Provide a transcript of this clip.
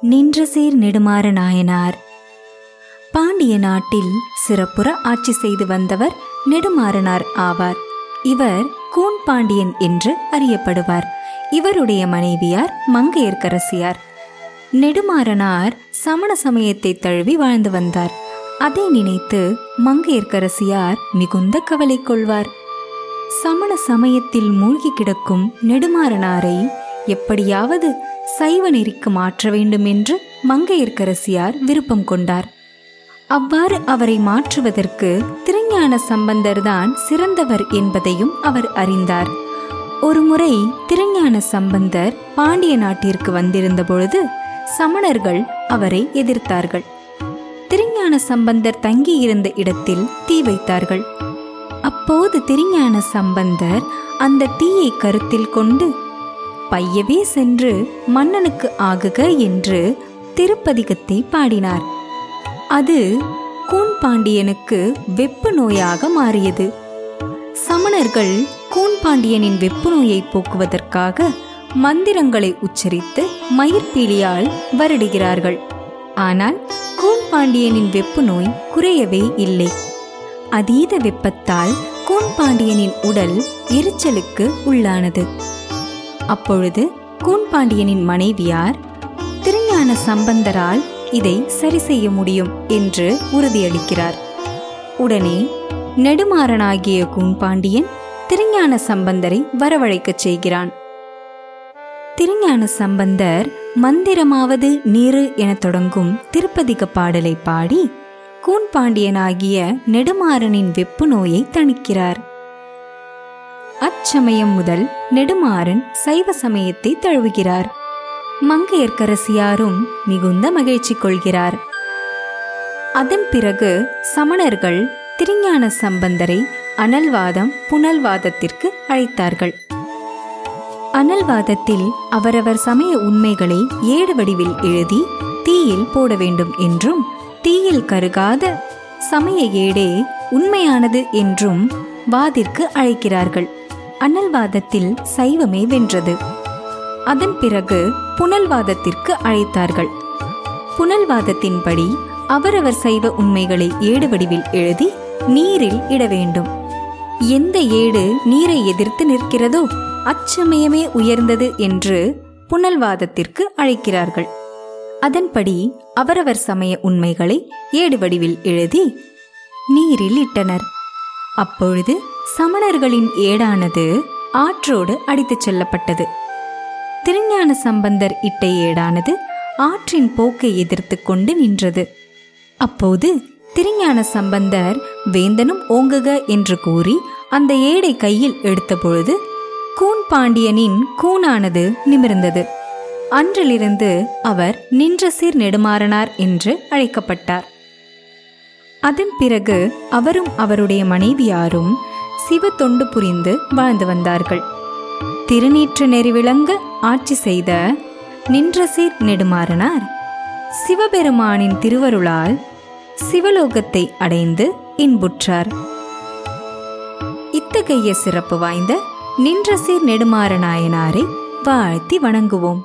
நின்ற சீர் நெடுமாற நாயனார். பாண்டிய நாட்டில் சிறப்புற ஆட்சி செய்து வந்தவர் நெடுமாறனார் ஆவார். இவர் கூன் பாண்டியன் என்று அறியப்படுவார். இவருடைய மனைவியார் மங்கையர்க்கரசியார். நெடுமாறனார் சமண சமயத்தை தழுவி வாழ்ந்து வந்தார். அதை நினைத்து மங்கையர்க்கரசியார் மிகுந்த கவலை கொள்வார். சமண சமயத்தில் மூழ்கி கிடக்கும் நெடுமாறனாரை எப்படியாவது சைவ நெறிக்கு மாற்ற வேண்டும் என்று மங்கையர்க்கரசியார் விருப்பம் கொண்டார். அவ்வாறு அவரை மாற்றுவதற்கு திருஞான சம்பந்தர்தான் சிறந்தவர் என்பதையும் அவர் அறிந்தார். ஒருமுறை திருஞான சம்பந்தர் பாண்டிய நாட்டிற்கு வந்திருந்த பொழுது சமணர்கள் அவரை எதிர்த்தார்கள். திருஞான சம்பந்தர் தங்கியிருந்த இடத்தில் தீ வைத்தார்கள். அப்போது திருஞான சம்பந்தர் அந்த தீயை கருத்தில் கொண்டு பையவே சென்று மன்னனுக்கு ஆகுக என்று திருப்பதிகத்தை பாடினார். அது கூன் பாண்டியனுக்கு வெப்பு நோயாக மாறியது. சமணர்கள் கூன் பாண்டியனின் வெப்பு நோயை போக்குவதற்காக மந்திரங்களை உச்சரித்து மயிர்பீலியால் வருடுகிறார்கள். ஆனால் கூன் பாண்டியனின் வெப்பு நோய் குறையவே இல்லை. அதீத வெப்பத்தால் கூன் பாண்டியனின் உடல் எரிச்சலுக்கு உள்ளானது. அப்பொழுது கூன் பாண்டியனின் மனைவியார் திருஞான சம்பந்தரால் இதை சரி செய்ய முடியும் என்று உறுதியளிக்கிறார். உடனே நெடுமாறனாகிய கூன்பாண்டியன் திருஞான சம்பந்தரை வரவழைக்கச் செய்கிறான். திருஞான சம்பந்தர் மந்திரமாவது நீரு என தொடங்கும் திருப்பதிக பாடலை பாடி கூன்பாண்டியனாகிய நெடுமாறனின் வெப்பு நோயை தணிக்கிறார். அச்சமயம் முதல் நெடுமாறன் சைவ சமயத்தை தழுவுகிறார். மங்கையர்க்கரசியாரும் மிகுந்த மகிழ்ச்சி கொள்கிறார். அதன் பிறகு சமணர்கள் திருஞான சம்பந்தரை அனல்வாதம் புனல்வாதத்திற்கு அழைத்தார்கள். அனல்வாதத்தில் அவரவர் சமய உண்மைகளை ஏடு வடிவில் எழுதி தீயில் போட வேண்டும் என்றும் தீயில் கருகாத சமய ஏடே உண்மையானது என்றும் வாதிற்கு அழைக்கிறார்கள். அனல்வாதத்தில் சைவமே வென்றது. அதன் பிறகு புனல்வாதத்திற்கு அழைத்தார்கள். புனல்வாதத்தின்படி அவரவர் சைவ உண்மைகளை ஏடு வடிவில் எழுதி நீரில் இட வேண்டும். எந்த ஏடு நீரை எதிர்த்து நிற்கிறதோ அச்சமயமே உயர்ந்தது என்று புனல்வாதத்திற்கு அழைக்கிறார்கள். அதன்படி அவரவர் சமய உண்மைகளை ஏடு வடிவில் எழுதி நீரில் இட்டனர். அப்பொழுது சமணர்களின் ஏடானது ஆற்றோடு அடித்துச் செல்லப்பட்டது. திருஞான சம்பந்தர் இட்ட ஏடானது ஆற்றின் போக்கை எதிர்த்து கொண்டு நின்றது. அப்போது திருஞான சம்பந்தர் வேந்தனும் ஓங்குக என்று கூறி அந்த ஏடை கையில் எடுத்தபொழுது கூன் பாண்டியனின் கூனானது நிமிர்ந்தது. அன்றிலிருந்து அவர் நின்ற சீர் நெடுமாறனார் என்று அழைக்கப்பட்டார். அதன் பிறகு அவரும் அவருடைய மனைவியாரும் சிவ தொண்டு புரிந்து வாழ்ந்து வந்தார்கள். திருநீற்று நெறிவிளங்க ஆட்சி செய்த நின்றசீர் நெடுமாறனார். சிவபெருமானின் திருவருளால் சிவலோகத்தை அடைந்து இன்புற்றார். இத்தகைய சிறப்பு வாய்ந்த நின்றசீர் நெடுமாறநாயனாரை வாழ்த்தி வணங்குவோம்.